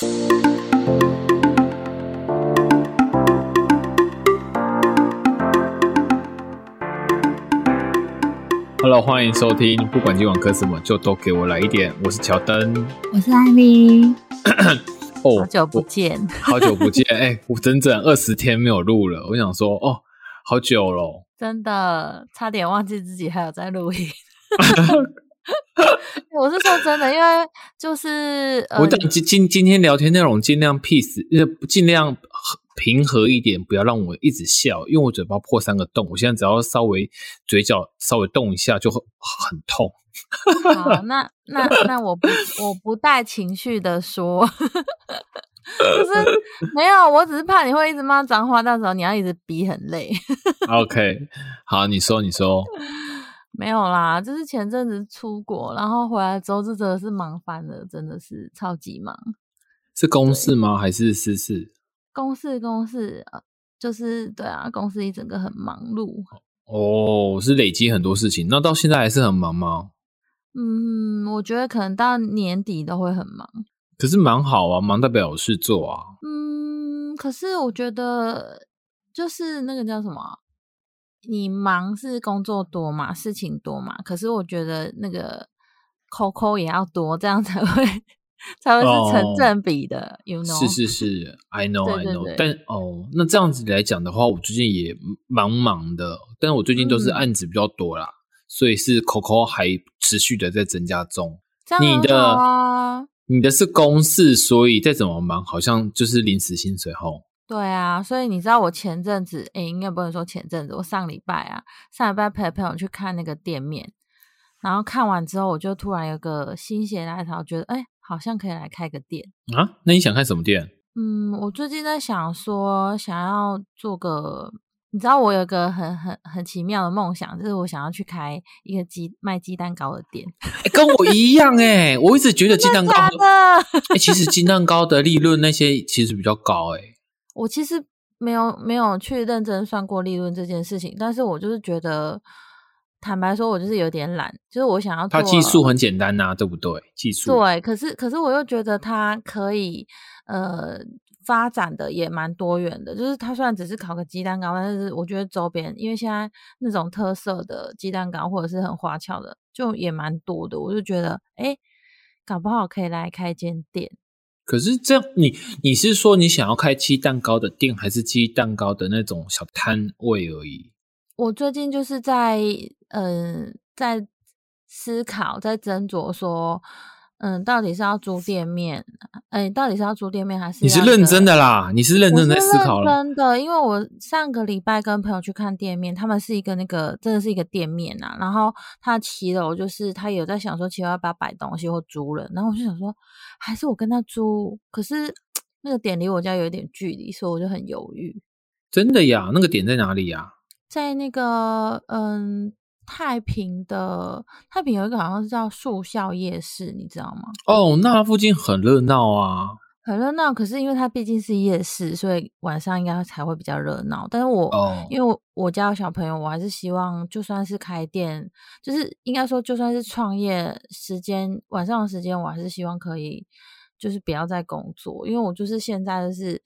Hello，欢迎收听，不管今晚磕什么，就都给我来一点。我是乔登，我是艾米，哦，好久不见。好久不见，哎、我整整二十天没有录了。我想说，哦，好久了。真的差点忘记自己还有在录音。我是说真的，因为就是呃我等今今今天聊天内容尽量 peace，呃，尽量平和一点，不要让我一直笑，因为我嘴巴破三个洞，我现在只要稍微嘴角稍微动一下就很很痛。好，那那那我不我不带情绪的说，就是 没有，我只是怕你会一直骂脏话，到时候你要一直逼很累。OK，好，你说你说，没有啦，就是前阵子出国，然后回来之后，这真的是忙翻了，真的是超级忙。是公事吗？还是私事？公事公事，呃，就是对啊，公司一整个很忙碌。哦，是累积很多事情，那到现在还是很忙吗？嗯，我觉得可能到年底都会很忙。可是忙好啊，忙代表有事做啊。嗯，可是我觉得就是那个叫什么啊，你忙是工作多嘛，事情多嘛。可是我觉得那个扣扣也要多，这样才会才会是成哦正比的、y o u know？是是是，I know 对 I 对 know 对。但哦，那这样子来讲的话，我最近也忙忙的，但我最近都是嗯案子比较多啦，所以是 Coco 还持续的在增加中。这样很你的。你的是公事，所以再怎么忙，好像就是临时薪水后。对啊，所以你知道我前阵子，诶，应该不能说前阵子，我上礼拜啊，上礼拜陪朋友去看那个店面，然后看完之后，我就突然有个心血来潮，觉得诶，好像可以来开个店。啊，那你想开什么店？嗯，我最近在想说，想要做个，你知道我有个很很很奇妙的梦想，就是我想要去开一个鸡卖鸡蛋糕的店。哎，跟我一样哎、我一直觉得鸡蛋糕，假的？哎、其实鸡蛋糕的利润那些其实比较高哎、我其实没有没有去认真算过利润这件事情，但是我就是觉得，坦白说，我就是有点懒，就是我想要做它技术很简单呐、对不对？技术对，可是可是我又觉得它可以呃发展的也蛮多元的，就是它虽然只是烤个鸡蛋糕，但是我觉得周边，因为现在那种特色的鸡蛋糕或者是很花俏的，就也蛮多的，我就觉得哎，诶搞不好可以来开间店。可是这样，你你是说你想要开鸡蛋糕的店，还是鸡蛋糕的那种小摊位而已？我最近就是在嗯、在思考，在斟酌说，嗯，到底是要租店面，哎、到底是要租店面还是你是认真的啦，你是认真在思考了。真的，因为我上个礼拜跟朋友去看店面，他们是一个那个真的是一个店面啊，然后他骑楼就是他有在想说，骑楼要不要摆东西或租人，然后我就想说，还是我跟他租，可是 那个点离我家有一点距离，所以我就很犹豫。真的呀，那个点在哪里呀？在那个嗯太平的太平有一个好像是叫树校夜市，你知道吗？哦，那附近很热闹啊。很热闹，可是因为它毕竟是夜市，所以晚上应该才会比较热闹。但是我、哦因为我我家有小朋友，我还是希望就算是开店，就是应该说就算是创业时间晚上的时间，我还是希望可以就是不要再工作，因为我就是现在就是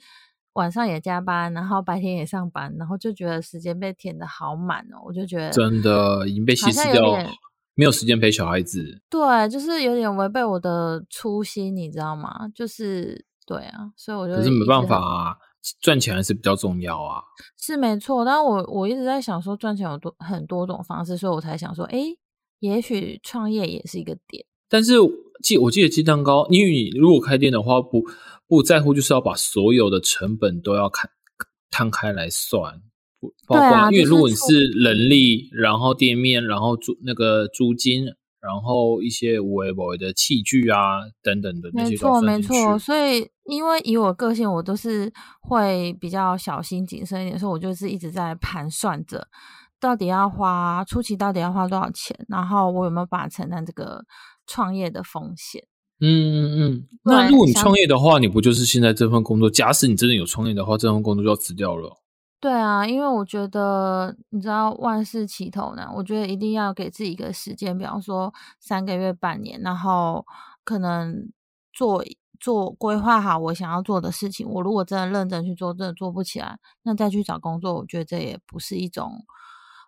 晚上也加班，然后白天也上班，然后就觉得时间被填的好满哦，我就觉得真的已经被稀释掉好像有点，没有时间陪小孩子。对，就是有点违背我的初心，你知道吗？就是对啊，所以我就可是没办法啊，赚钱还是比较重要啊。是没错，但我我一直在想说赚钱有多很多种方式，所以我才想说，诶，也许创业也是一个点。但是记我记得鸡蛋糕，因为你如果开店的话，不不在乎就是要把所有的成本都要看摊开来算，不包括、因为如果你是人力，然后店面，然后租那个租金，然后一些无为不为的器具啊等等的那些都要错，没错。所以，因为以我个性，我都是会比较小心谨慎一点，所以我就是一直在盘算着，到底要花初期到底要花多少钱，然后我有没有办法承担这个创业的风险。嗯嗯嗯。那如果你创业的话，你不就是现在这份工作？假使你真的有创业的话，这份工作就要辞掉了。对啊，因为我觉得你知道万事起头难，我觉得一定要给自己一个时间，比方说三个月、半年，然后可能做做规划好我想要做的事情，我如果真的认真去做，真的做不起来，那再去找工作，我觉得这也不是一种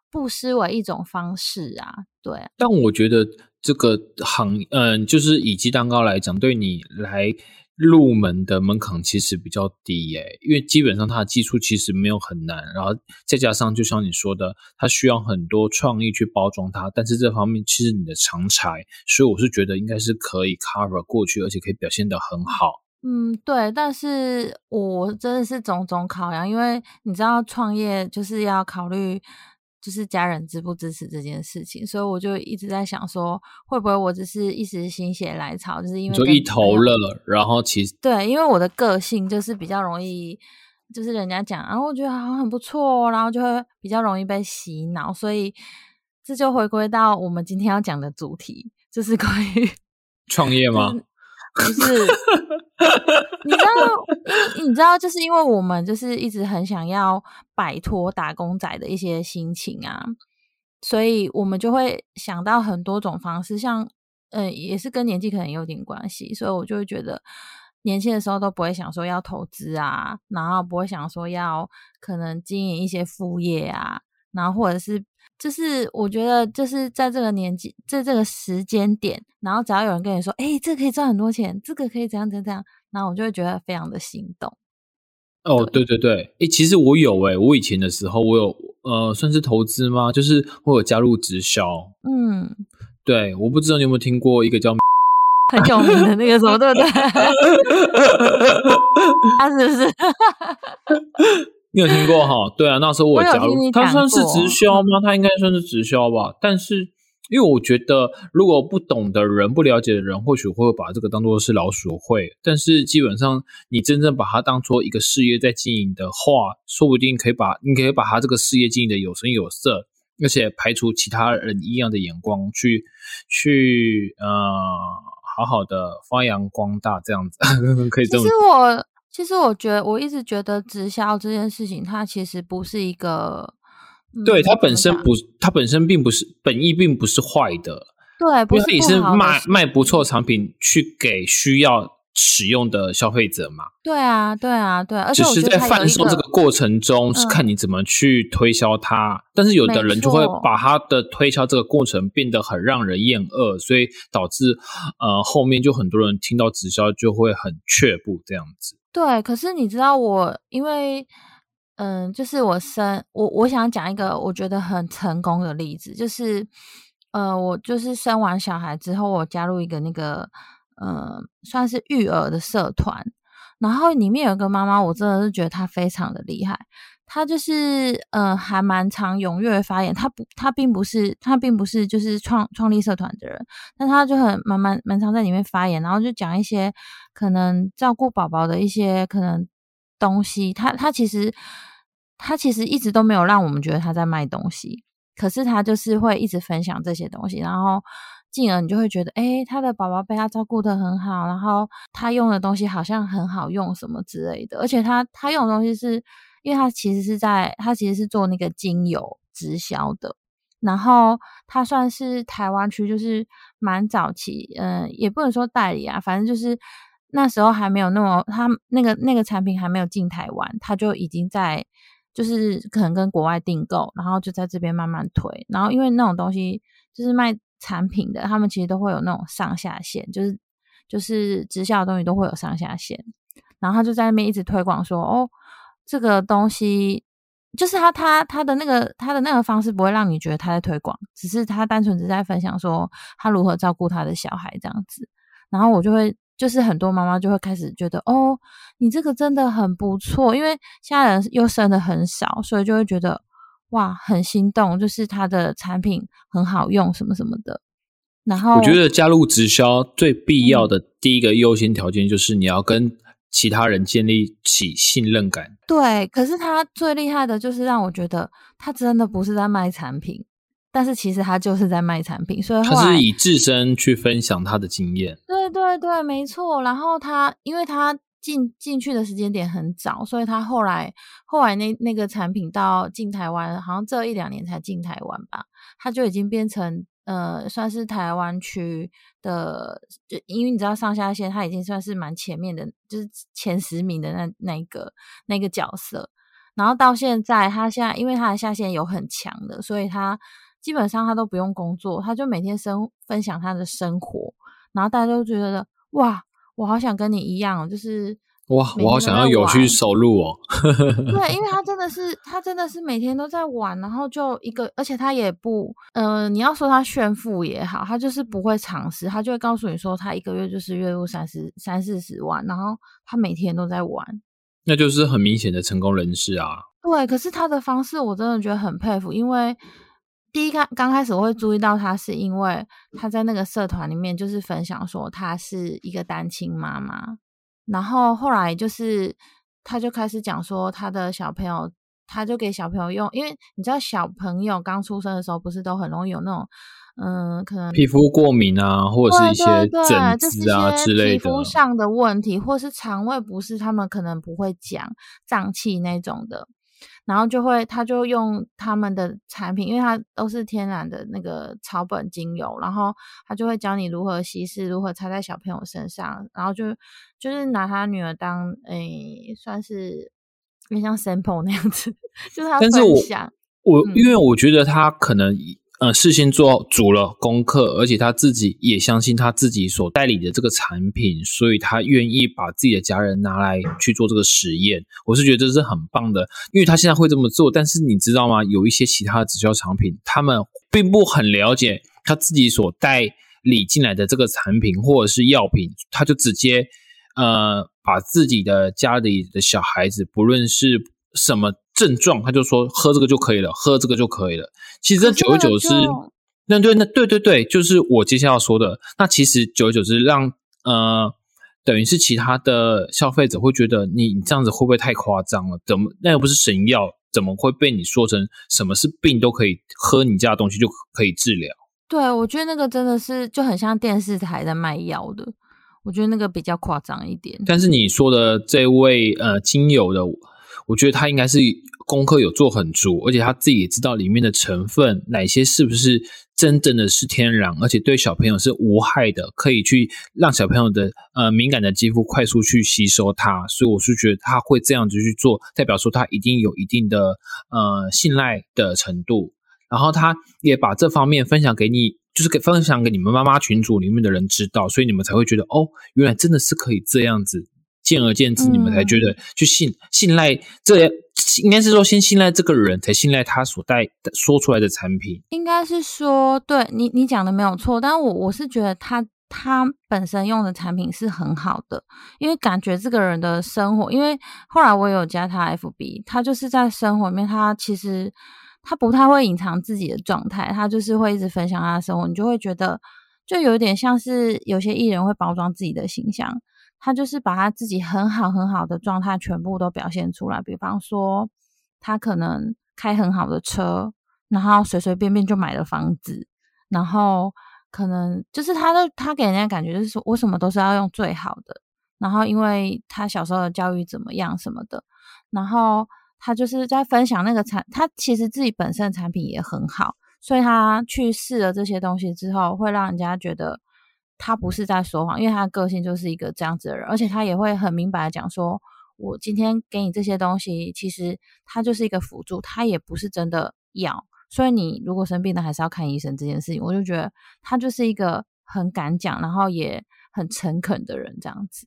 不失为一种方式啊。对，但我觉得这个行，嗯，就是以鸡蛋糕来讲，对你来。入门的门槛其实比较低耶，因为基本上它的技术其实没有很难，然后再加上就像你说的，它需要很多创意去包装它，但是这方面其实你的长才，所以我是觉得应该是可以 cover 过去，而且可以表现得很好。嗯，对，但是我真的是种种考量，因为你知道创业就是要考虑。就是家人支不支持这件事情，所以我就一直在想说，会不会我只是一时心血来潮，就是因为就一头热，然后其实对，因为我的个性就是比较容易，就是人家讲，然后我觉得好像很不错，哦然后就会比较容易被洗脑，所以这就回归到我们今天要讲的主题，就是关于创业吗？不是，你知道，因你知道，就是因为我们就是一直很想要摆脱打工仔的一些心情啊，所以我们就会想到很多种方式，像，嗯，也是跟年纪可能有点关系，所以我就会觉得年轻的时候都不会想说要投资啊，然后不会想说要可能经营一些副业啊，然后或者是。就是我觉得，就是在这个年纪，在这个时间点，然后只要有人跟你说：“哎，这可以赚很多钱，这个可以怎样怎样怎样”，然后我就会觉得非常的心动。哦，对对对，哎，其实我有哎，我以前的时候，我有呃，算是投资吗？就是我有加入直销。嗯，对，我不知道你有没有听过一个叫很有名的那个什么，对不对？他是不是？你有听过哈？对啊，那时候我加入，他算是直销吗？他应该算是直销吧。但是，因为我觉得，如果不懂的人、不了解的人，或许会把这个当做是老鼠会。但是，基本上你真正把它当做一个事业在经营的话，说不定可以把你可以把它这个事业经营的有声有色，而且排除其他人异样的眼光，去去呃，好好的发扬光大，这样子 可以这么。其实我。其实我觉得，我一直觉得直销这件事情，它其实不是一个，对它本身不，它本身并不是本意，并不是坏的，对，不是也是卖卖不错产品去给需要使用的消费者嘛？对啊，对啊，对，而且只是在贩售这个过程中是看你怎么去推销它，但是有的人就会把它的推销这个过程变得很让人厌恶，所以导致呃后面就很多人听到直销就会很却步这样子。对，可是你知道我，因为嗯，就是我生我，我想讲一个我觉得很成功的例子，就是呃，我就是生完小孩之后，我加入一个那个嗯，算是育儿的社团，然后里面有一个妈妈，我真的是觉得她非常的厉害。他就是，呃，还蛮常踊跃发言。他不，他并不是，他并不是就是创创立社团的人，但他就很蛮蛮蛮常在里面发言，然后就讲一些可能照顾宝宝的一些可能东西。他他其实他其实一直都没有让我们觉得他在卖东西，可是他就是会一直分享这些东西，然后进而你就会觉得，哎，他的宝宝被他照顾的很好，然后他用的东西好像很好用什么之类的，而且他他用的东西是。因为他其实是在，他其实是做那个精油直销的，然后他算是台湾区就是蛮早期，嗯，也不能说代理啊，反正就是那时候还没有那么，他那个那个产品还没有进台湾，他就已经在，就是可能跟国外订购，然后就在这边慢慢推，然后因为那种东西就是卖产品的，他们其实都会有那种上下线，就是就是直销的东西都会有上下线，然后他就在那边一直推广说，哦。这个东西就是他他他的那个他的那个方式不会让你觉得他在推广，只是他单纯只在分享说他如何照顾他的小孩这样子。然后我就会就是很多妈妈就会开始觉得哦，你这个真的很不错，因为现在人又生的很少，所以就会觉得哇很心动，就是他的产品很好用什么什么的。然后我觉得加入直销最必要的第一个优先条件就是你要跟。其他人建立起信任感，对。可是他最厉害的就是让我觉得他真的不是在卖产品，但是其实他就是在卖产品，所以他是以自身去分享他的经验。对对对，没错。然后他因为他进进去的时间点很早，所以他后来后来那那个产品到进台湾，好像这一两年才进台湾吧，他就已经变成呃，算是台湾区的，就因为你知道上下线，他已经算是蛮前面的，就是前十名的那那个那个角色。然后到现在，他现在因为他的下线有很强的，所以他基本上他都不用工作，他就每天生分享他的生活，然后大家都觉得哇，我好想跟你一样，就是。哇，我好想要有去收入哦！对，因为他真的是，他真的是每天都在玩，然后就一个，而且他也不，呃，你要说他炫富也好，他就是不会尝试，他就会告诉你说，他一个月就是月入三十三四十万，然后他每天都在玩，那就是很明显的成功人士啊。对，可是他的方式我真的觉得很佩服，因为第一开刚开始我会注意到他，是因为他在那个社团里面就是分享说他是一个单亲妈妈。然后后来就是，他就开始讲说他的小朋友，他就给小朋友用，因为你知道小朋友刚出生的时候不是都很容易有那种，嗯，可能皮肤过敏啊，或者是一些疹子啊之类的，皮肤上的问题，或是肠胃不适，他们可能不会讲胀气那种的。然后就会，他就用他们的产品，因为它都是天然的那个草本精油，然后他就会教你如何稀释，如何擦在小朋友身上，然后就就是拿他女儿当诶，算是有点像 sample 那样子，就是他分享。我因为我觉得他可能。呃，事先做足了功课，而且他自己也相信他自己所代理的这个产品，所以他愿意把自己的家人拿来去做这个实验。我是觉得这是很棒的，因为他现在会这么做。但是你知道吗？有一些其他的直销产品，他们并不很了解他自己所代理进来的这个产品或者是药品，他就直接呃把自己的家里的小孩子，不论是什么。症状，他就说喝这个就可以了，喝这个就可以了。其实这久而久之，那对那对对对，就是我接下来要说的。那其实久而久之，让呃，等于是其他的消费者会觉得你你这样子会不会太夸张了？怎么那又不是神药，怎么会被你说成什么是病都可以喝你家的东西就可以治疗？对，我觉得那个真的是就很像电视台在卖药的，我觉得那个比较夸张一点。但是你说的这位呃亲友的。我觉得他应该是功课有做很足，而且他自己也知道里面的成分哪些是不是真正的是天然，而且对小朋友是无害的，可以去让小朋友的呃敏感的肌肤快速去吸收它。所以我是觉得他会这样子去做，代表说他一定有一定的呃信赖的程度。然后他也把这方面分享给你，就是给分享给你们妈妈群组里面的人知道，所以你们才会觉得哦，原来真的是可以这样子。见而见之，你们才觉得去信信赖，这应该是说先信赖这个人，才信赖他所带说出来的产品。应该是说，对你你讲的没有错，但我我是觉得他他本身用的产品是很好的，因为感觉这个人的生活，因为后来我有加他 FB，他就是在生活里面，他其实他不太会隐藏自己的状态，他就是会一直分享他的生活，你就会觉得就有点像是有些艺人会包装自己的形象。他就是把他自己很好很好的状态全部都表现出来，比方说他可能开很好的车，然后随随便便就买了房子，然后可能就是他的他给人家感觉就是说我什么都是要用最好的，然后因为他小时候的教育怎么样什么的，然后他就是在分享那个产，他其实自己本身的产品也很好，所以他去试了这些东西之后，会让人家觉得。他不是在说谎，因为他的个性就是一个这样子的人，而且他也会很明白的讲说，我今天给你这些东西，其实他就是一个辅助，他也不是真的要。所以你如果生病了，还是要看医生这件事情，我就觉得他就是一个很敢讲，然后也很诚恳的人，这样子。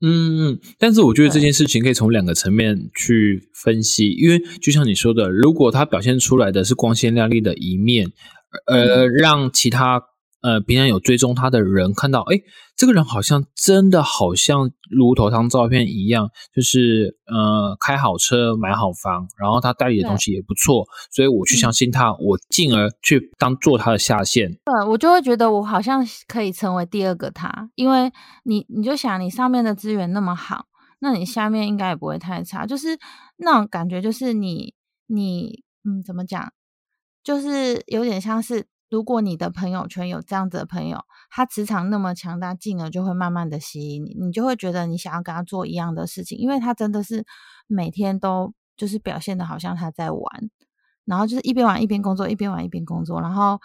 嗯嗯，但是我觉得这件事情可以从两个层面去分析，因为就像你说的，如果他表现出来的是光鲜亮丽的一面，呃，让其他。呃，平常有追踪他的人看到，哎，这个人好像真的好像如头张照片一样，就是呃，开好车，买好房，然后他代理的东西也不错，所以我去相信他，我进而去当做他的下线。对，我就会觉得我好像可以成为第二个他，因为你你就想，你上面的资源那么好，那你下面应该也不会太差，就是那种感觉，就是你你嗯，怎么讲，就是有点像是。如果你的朋友圈有这样子的朋友，他磁场那么强大，进而就会慢慢的吸引你，你就会觉得你想要跟他做一样的事情，因为他真的是每天都就是表现的好像他在玩，然后就是一边玩一边工作，一边玩一边工作，然后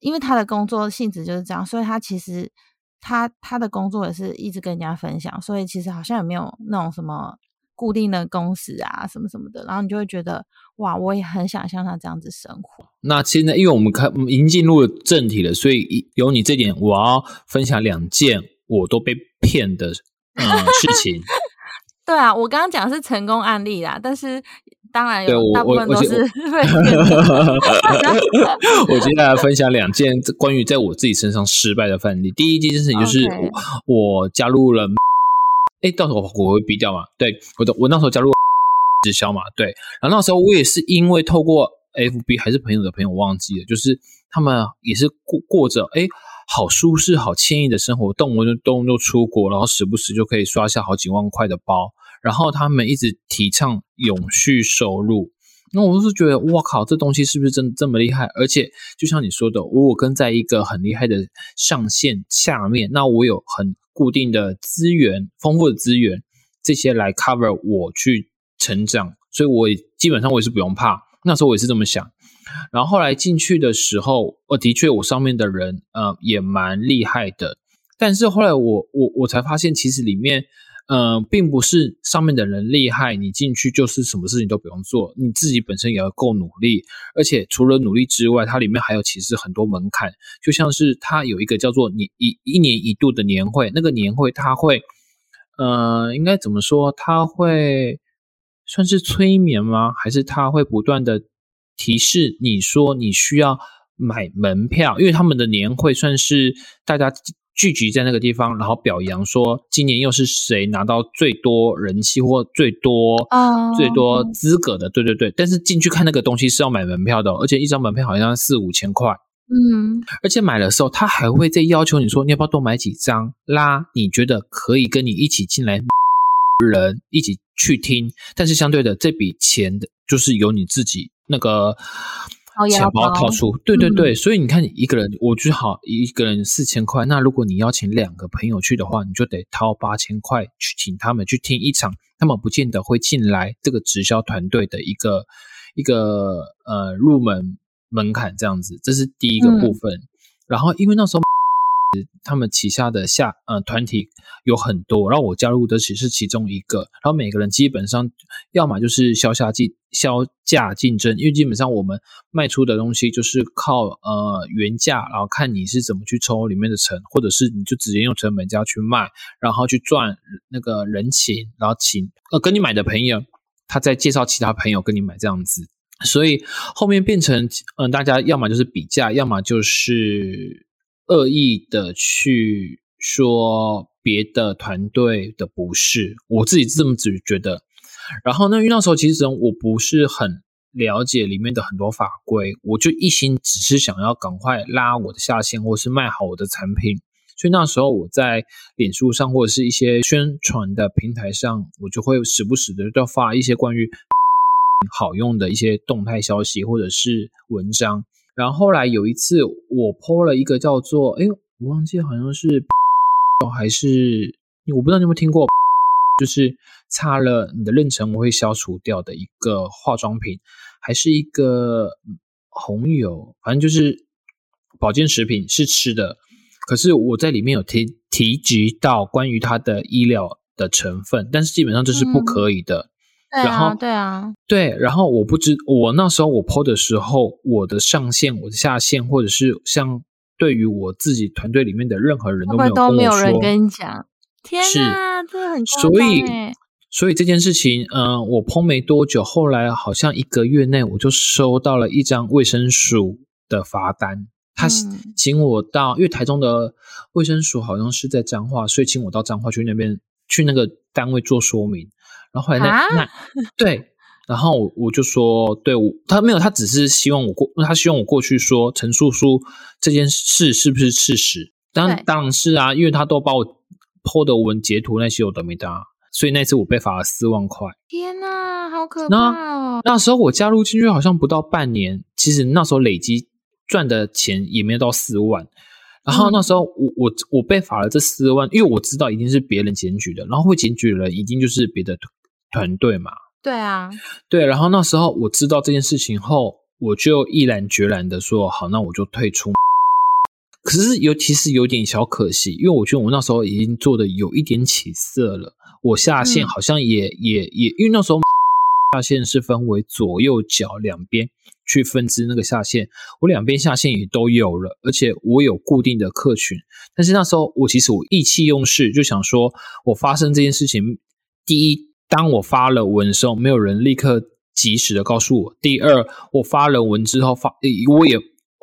因为他的工作性质就是这样，所以他其实他他的工作也是一直跟人家分享，所以其实好像也没有那种什么固定的工时啊什么什么的，然后你就会觉得哇，我也很想像他这样子生活。那现在因为我们看已经进入了正题了，所以有你这点，我要分享两件我都被骗的嗯事情。对啊，我刚刚讲的是成功案例啦，但是当然有大部分都是被 我接下来分享两件关于在我自己身上失败的范例。第一件事情就是我加入了，哎，到时候我会逼掉嘛？对，我的我那时候加入直销嘛，对，然后那时候我也是因为透过 FB 还是朋友的朋友忘记了，就是他们也是过过着哎。好舒适、好惬意的生活，动不动动就出国，然后时不时就可以刷下好几万块的包。然后他们一直提倡永续收入，那我就是觉得，哇靠，这东西是不是真这么厉害？而且就像你说的，我跟在一个很厉害的上线下面，那我有很固定的资源、丰富的资源，这些来 cover 我去成长，所以我基本上我也是不用怕。那时候我也是这么想。然后后来进去的时候，呃，的确我上面的人，呃，也蛮厉害的。但是后来我我我才发现，其实里面，呃，并不是上面的人厉害，你进去就是什么事情都不用做，你自己本身也要够努力。而且除了努力之外，它里面还有其实很多门槛，就像是它有一个叫做你一一年一度的年会，那个年会它会，呃，应该怎么说？它会算是催眠吗？还是他会不断的？提示你说你需要买门票，因为他们的年会算是大家聚集在那个地方，然后表扬说今年又是谁拿到最多人气或最多最多资格的。对对对，但是进去看那个东西是要买门票的，而且一张门票好像四五千块。嗯，而且买的时候他还会再要求你说你要不要多买几张，拉你觉得可以跟你一起进来人一起去听，但是相对的这笔钱的就是由你自己。那个钱包掏出，对对对，所以你看，一个人我就好一个人四千块，那如果你邀请两个朋友去的话，你就得掏八千块去请他们去听一场，他们不见得会进来这个直销团队的一个一个呃入门门槛这样子，这是第一个部分。然后因为那时候。他们旗下的下呃团体有很多，然后我加入的只是其中一个，然后每个人基本上要么就是销价竞销价竞争，因为基本上我们卖出的东西就是靠呃原价，然后看你是怎么去抽里面的成，或者是你就直接用成本价去卖，然后去赚那个人情，然后请呃跟你买的朋友，他再介绍其他朋友跟你买这样子，所以后面变成嗯大家要么就是比价，要么就是。恶意的去说别的团队的不是，我自己这么只觉得。然后呢，因为那时候其实我不是很了解里面的很多法规，我就一心只是想要赶快拉我的下线，或是卖好我的产品。所以那时候我在脸书上或者是一些宣传的平台上，我就会时不时的要发一些关于 好用的一些动态消息或者是文章。然后后来有一次，我 po 了一个叫做“哎，我忘记好像是还是我不知道你有没有听过，就是擦了你的妊娠纹会消除掉的一个化妆品，还是一个红油，反正就是保健食品是吃的。可是我在里面有提提及到关于它的医疗的成分，但是基本上这是不可以的。然后对啊，对，然后我不知我那时候我剖的时候，我的上线、我的下线，或者是像对于我自己团队里面的任何人都没有都没有人跟你讲，天啊，这很所以所以这件事情，嗯，我剖没多久，后来好像一个月内我就收到了一张卫生署的罚单，他请我到，因为台中的卫生署好像是在彰化，所以请我到彰化去那边去那个单位做说明。然后后来那那 对，然后我我就说，对我他没有，他只是希望我过，他希望我过去说陈述书这件事是不是事实？当然当然是啊，因为他都把我 po 的文截图那些我都没搭，所以那次我被罚了四万块。天哪，好可怕哦！那时候我加入进去好像不到半年，其实那时候累积赚的钱也没有到四万。然后那时候我我我被罚了这四万，因为我知道一定是别人检举的，然后会检举的人一定就是别的。团队嘛，对啊，对，然后那时候我知道这件事情后，我就毅然决然的说好，那我就退出。可是尤其是有点小可惜，因为我觉得我那时候已经做的有一点起色了，我下线好像也、也也，因为那时候下线是分为左右脚两边去分支那个下线，我两边下线也都有了，而且我有固定的客群，但是那时候我其实我意气用事，就想说我发生这件事情，第一，当我发了文的时候，没有人立刻及时的告诉我；第二，我发了文之后发，我也。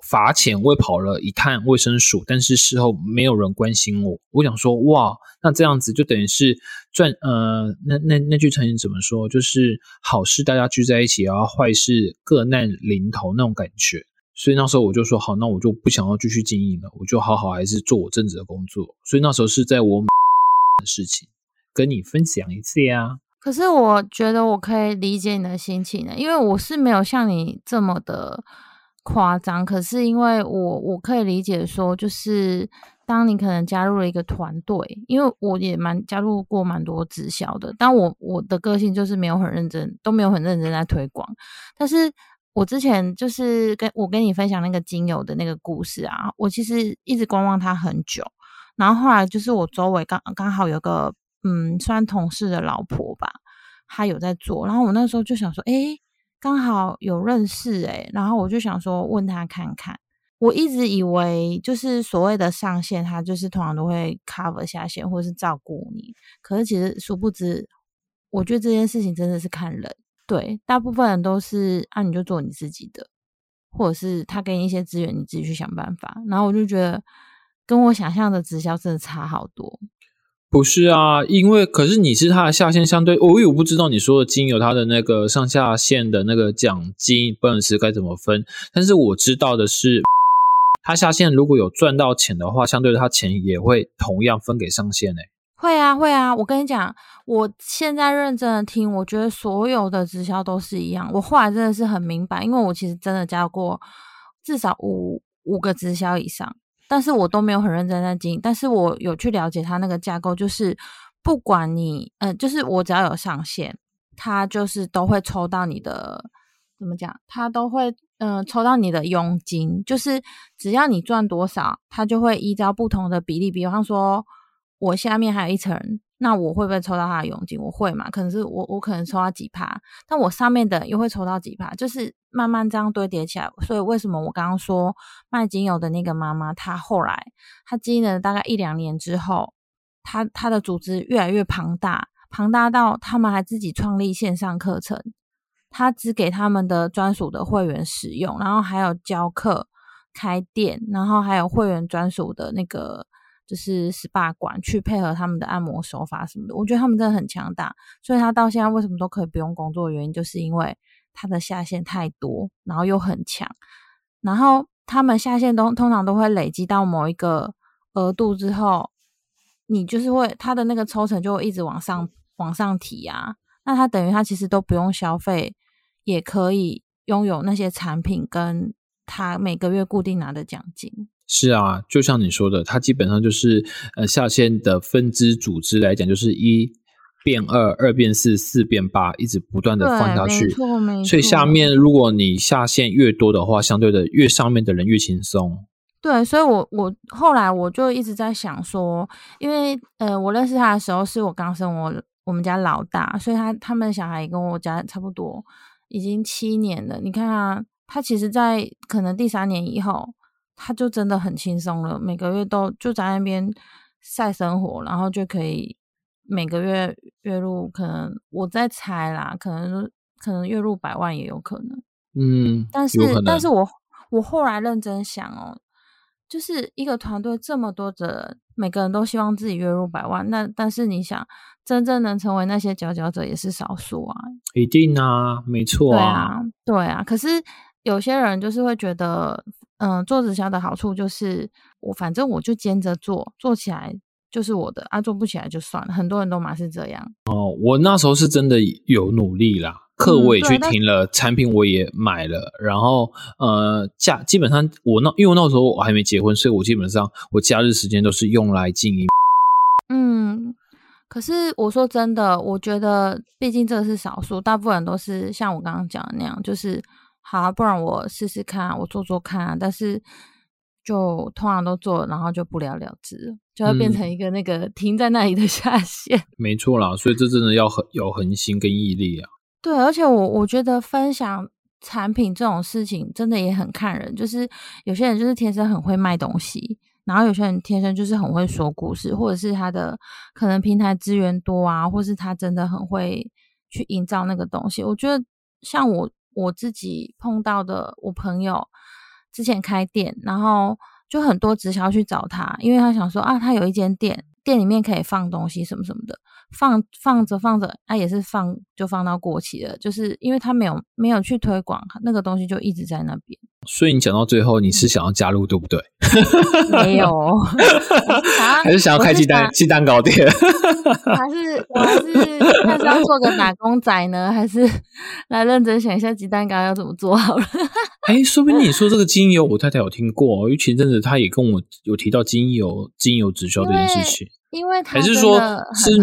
罚钱，我也跑了一趟卫生署，但是事后没有人关心我。我想说，哇，那这样子就等于是赚呃，那那那句成语怎么说？就是好事大家聚在一起，然后坏事各难临头那种感觉。所以那时候我就说，好，那我就不想要继续经营了，我就好好还是做我正职的工作。所以那时候是在我的事情跟你分享一次呀。可是我觉得我可以理解你的心情呢，因为我是没有像你这么的。夸张，可是因为我我可以理解说，就是当你可能加入了一个团队，因为我也蛮加入过蛮多直销的，但我我的个性就是没有很认真，都没有很认真在推广。但是我之前就是跟我跟你分享那个精油的那个故事啊，我其实一直观望他很久，然后后来就是我周围刚刚好有个嗯，算同事的老婆吧，她有在做，然后我那时候就想说，哎。刚好有认识诶，然后我就想说问他看看。我一直以为就是所谓的上线，他就是通常都会 cover 下线或者是照顾你。可是其实殊不知，我觉得这件事情真的是看人。对，大部分人都是啊，你就做你自己的，或者是他给你一些资源，你自己去想办法。然后我就觉得跟我想象的直销真的差好多。不是啊，因为可是你是它的下线相对，我我不知道你说的金有它的那个上下线的那个奖金，不能是该怎么分。但是我知道的是，它下线如果有赚到钱的话，相对他钱也会同样分给上线诶。会啊会啊，我跟你讲，我现在认真的听，我觉得所有的直销都是一样。我后来真的是很明白，因为我其实真的加过至少五五个直销以上。但是我都没有很认真在经营，但是我有去了解它那个架构，就是不管你，嗯，就是我只要有上线，它就是都会抽到你的，怎么讲？它都会，嗯，抽到你的佣金，就是只要你赚多少，它就会依照不同的比例，比方说，我下面还有一层。那我会不会抽到他的佣金？我会嘛？可能是我我可能抽到几趴，但我上面的又会抽到几趴，就是慢慢这样堆叠起来。所以为什么我刚刚说卖精油的那个妈妈，她后来她经营了大概一两年之后，她她的组织越来越庞大，庞大到他们还自己创立线上课程，他只给他们的专属的会员使用，然后还有教课、开店，然后还有会员专属的那个。就是 SPA 馆去配合他们的按摩手法什么的，我觉得他们真的很强大。所以他到现在为什么都可以不用工作原因，就是因为他的下线太多，然后又很强。然后他们下线都通常都会累积到某一个额度之后，你就是会他的那个抽成就会一直往上往上提啊。那他等于他其实都不用消费，也可以拥有那些产品，跟他每个月固定拿的奖金。是啊，就像你说的，它基本上就是呃下线的分支组织来讲，就是一变二，二变四，四变八，一直不断的放下去。所以下面如果你下线越多的话，相对的越上面的人越轻松。对，所以我我后来我就一直在想说，因为呃我认识他的时候是我刚生我我们家老大，所以他他们小孩跟我家差不多，已经七年了。你看啊，他其实，在可能第三年以后。他就真的很轻松了，每个月都就在那边晒生活，然后就可以每个月月入可能我在猜啦，可能可能月入百万也有可能。嗯，但是但是我我后来认真想哦，就是一个团队这么多的人，每个人都希望自己月入百万，那但是你想，真正能成为那些佼佼者也是少数啊。一定啊，没错啊，对啊。可是有些人就是会觉得。嗯，做直销的好处就是，我反正我就兼着做，做起来就是我的啊，做不起来就算了。很多人都嘛是这样。哦，我那时候是真的有努力啦，课我也去听了，产品我也买了，然后呃，假基本上我那因为那时候我还没结婚，所以我基本上我假日时间都是用来经营。嗯，可是我说真的，我觉得毕竟这是少数，大部分人都是像我刚刚讲的那样，就是。好，不然我试试看，我做做看。但是就通常都做，然后就不了了之了，就会变成一个那个停在那里的 下线。没错啦，所以这真的要很有恒心跟毅力啊。对，而且我我觉得分享产品这种事情真的也很看人，就是有些人就是天生很会卖东西，然后有些人天生就是很会说故事，或者是他的可能平台资源多啊，或是他真的很会去营造那个东西。我觉得像我我自己碰到的，我朋友之前开店，然后就很多直销去找他，因为他想说啊，他有一间店，店里面可以放东西什么什么的。放放着放着，啊也是放就放到过期了，就是因为他没有没有去推广，那个东西就一直在那边。所以你讲到最后，你是想要加入对不对？没有，还是想要开鸡蛋鸡蛋糕店？还是我还是还是要做个打工仔呢？还是来认真想一下鸡蛋糕要怎么做好了？哎，说不定你说这个精油，我太太有听过，因为前阵子她也跟我有提到精油精油直销这件事情。因为还是说，是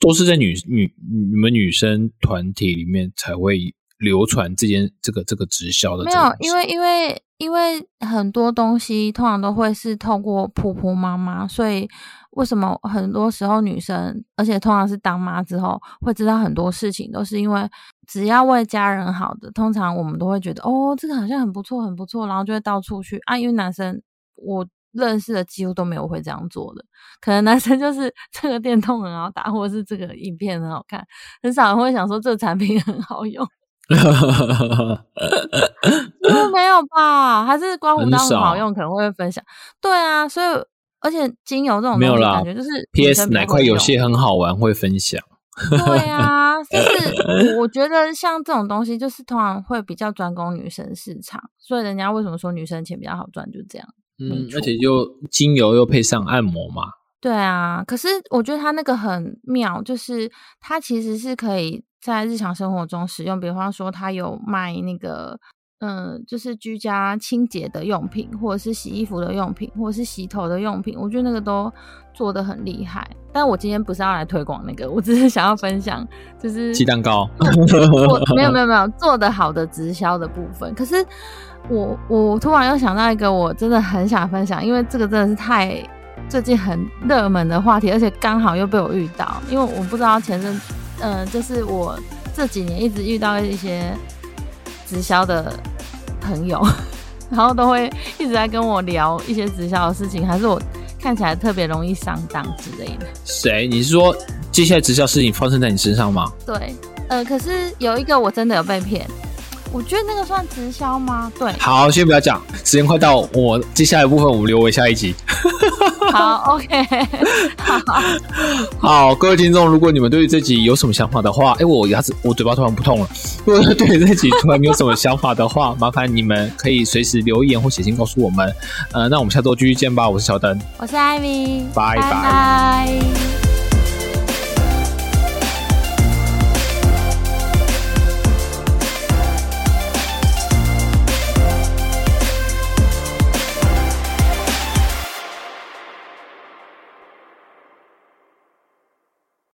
都是在女女你们女生团体里面才会流传这件这个这个直销的。没有，因为因为因为很多东西通常都会是透过婆婆妈妈，所以为什么很多时候女生，而且通常是当妈之后会知道很多事情，都是因为只要为家人好的，通常我们都会觉得哦，这个好像很不错，很不错，然后就会到处去啊。因为男生我。认识的几乎都没有会这样做的，可能男生就是这个电动很好打，或者是这个影片很好看，很少人会想说这个产品很好用。没有吧？还是刮胡刀很好用，可能会分享。对啊，所以而且精油这种没有啦，感觉就是 P.S. 哪块有些很好玩会分享。对啊，就 是我觉得像这种东西，就是通常会比较专攻女生市场，所以人家为什么说女生钱比较好赚，就这样。嗯，而且又精油又配上按摩嘛。对啊，可是我觉得它那个很妙，就是它其实是可以在日常生活中使用。比方说，他有卖那个，嗯，就是居家清洁的用品，或者是洗衣服的用品，或者是洗头的用品。我觉得那个都做的很厉害。但我今天不是要来推广那个，我只是想要分享，就是鸡蛋糕。没有没有没有 做的好的直销的部分，可是。我我突然又想到一个，我真的很想分享，因为这个真的是太最近很热门的话题，而且刚好又被我遇到。因为我不知道前阵，嗯，就是我这几年一直遇到一些直销的朋友，然后都会一直在跟我聊一些直销的事情，还是我看起来特别容易上当之类的。谁？你是说接下来直销事情发生在你身上吗？对，呃，可是有一个我真的有被骗。我觉得那个算直销吗？对，好，先不要讲，时间快到，我接下来部分我们留为下一集。好，OK，好，好，各位听众，如果你们对这集有什么想法的话，哎，我牙齿，我嘴巴突然不痛了。如果对这集突然没有什么想法的话，麻烦你们可以随时留言或写信告诉我们。呃，那我们下周继续见吧。我是小灯，我是艾米，拜拜。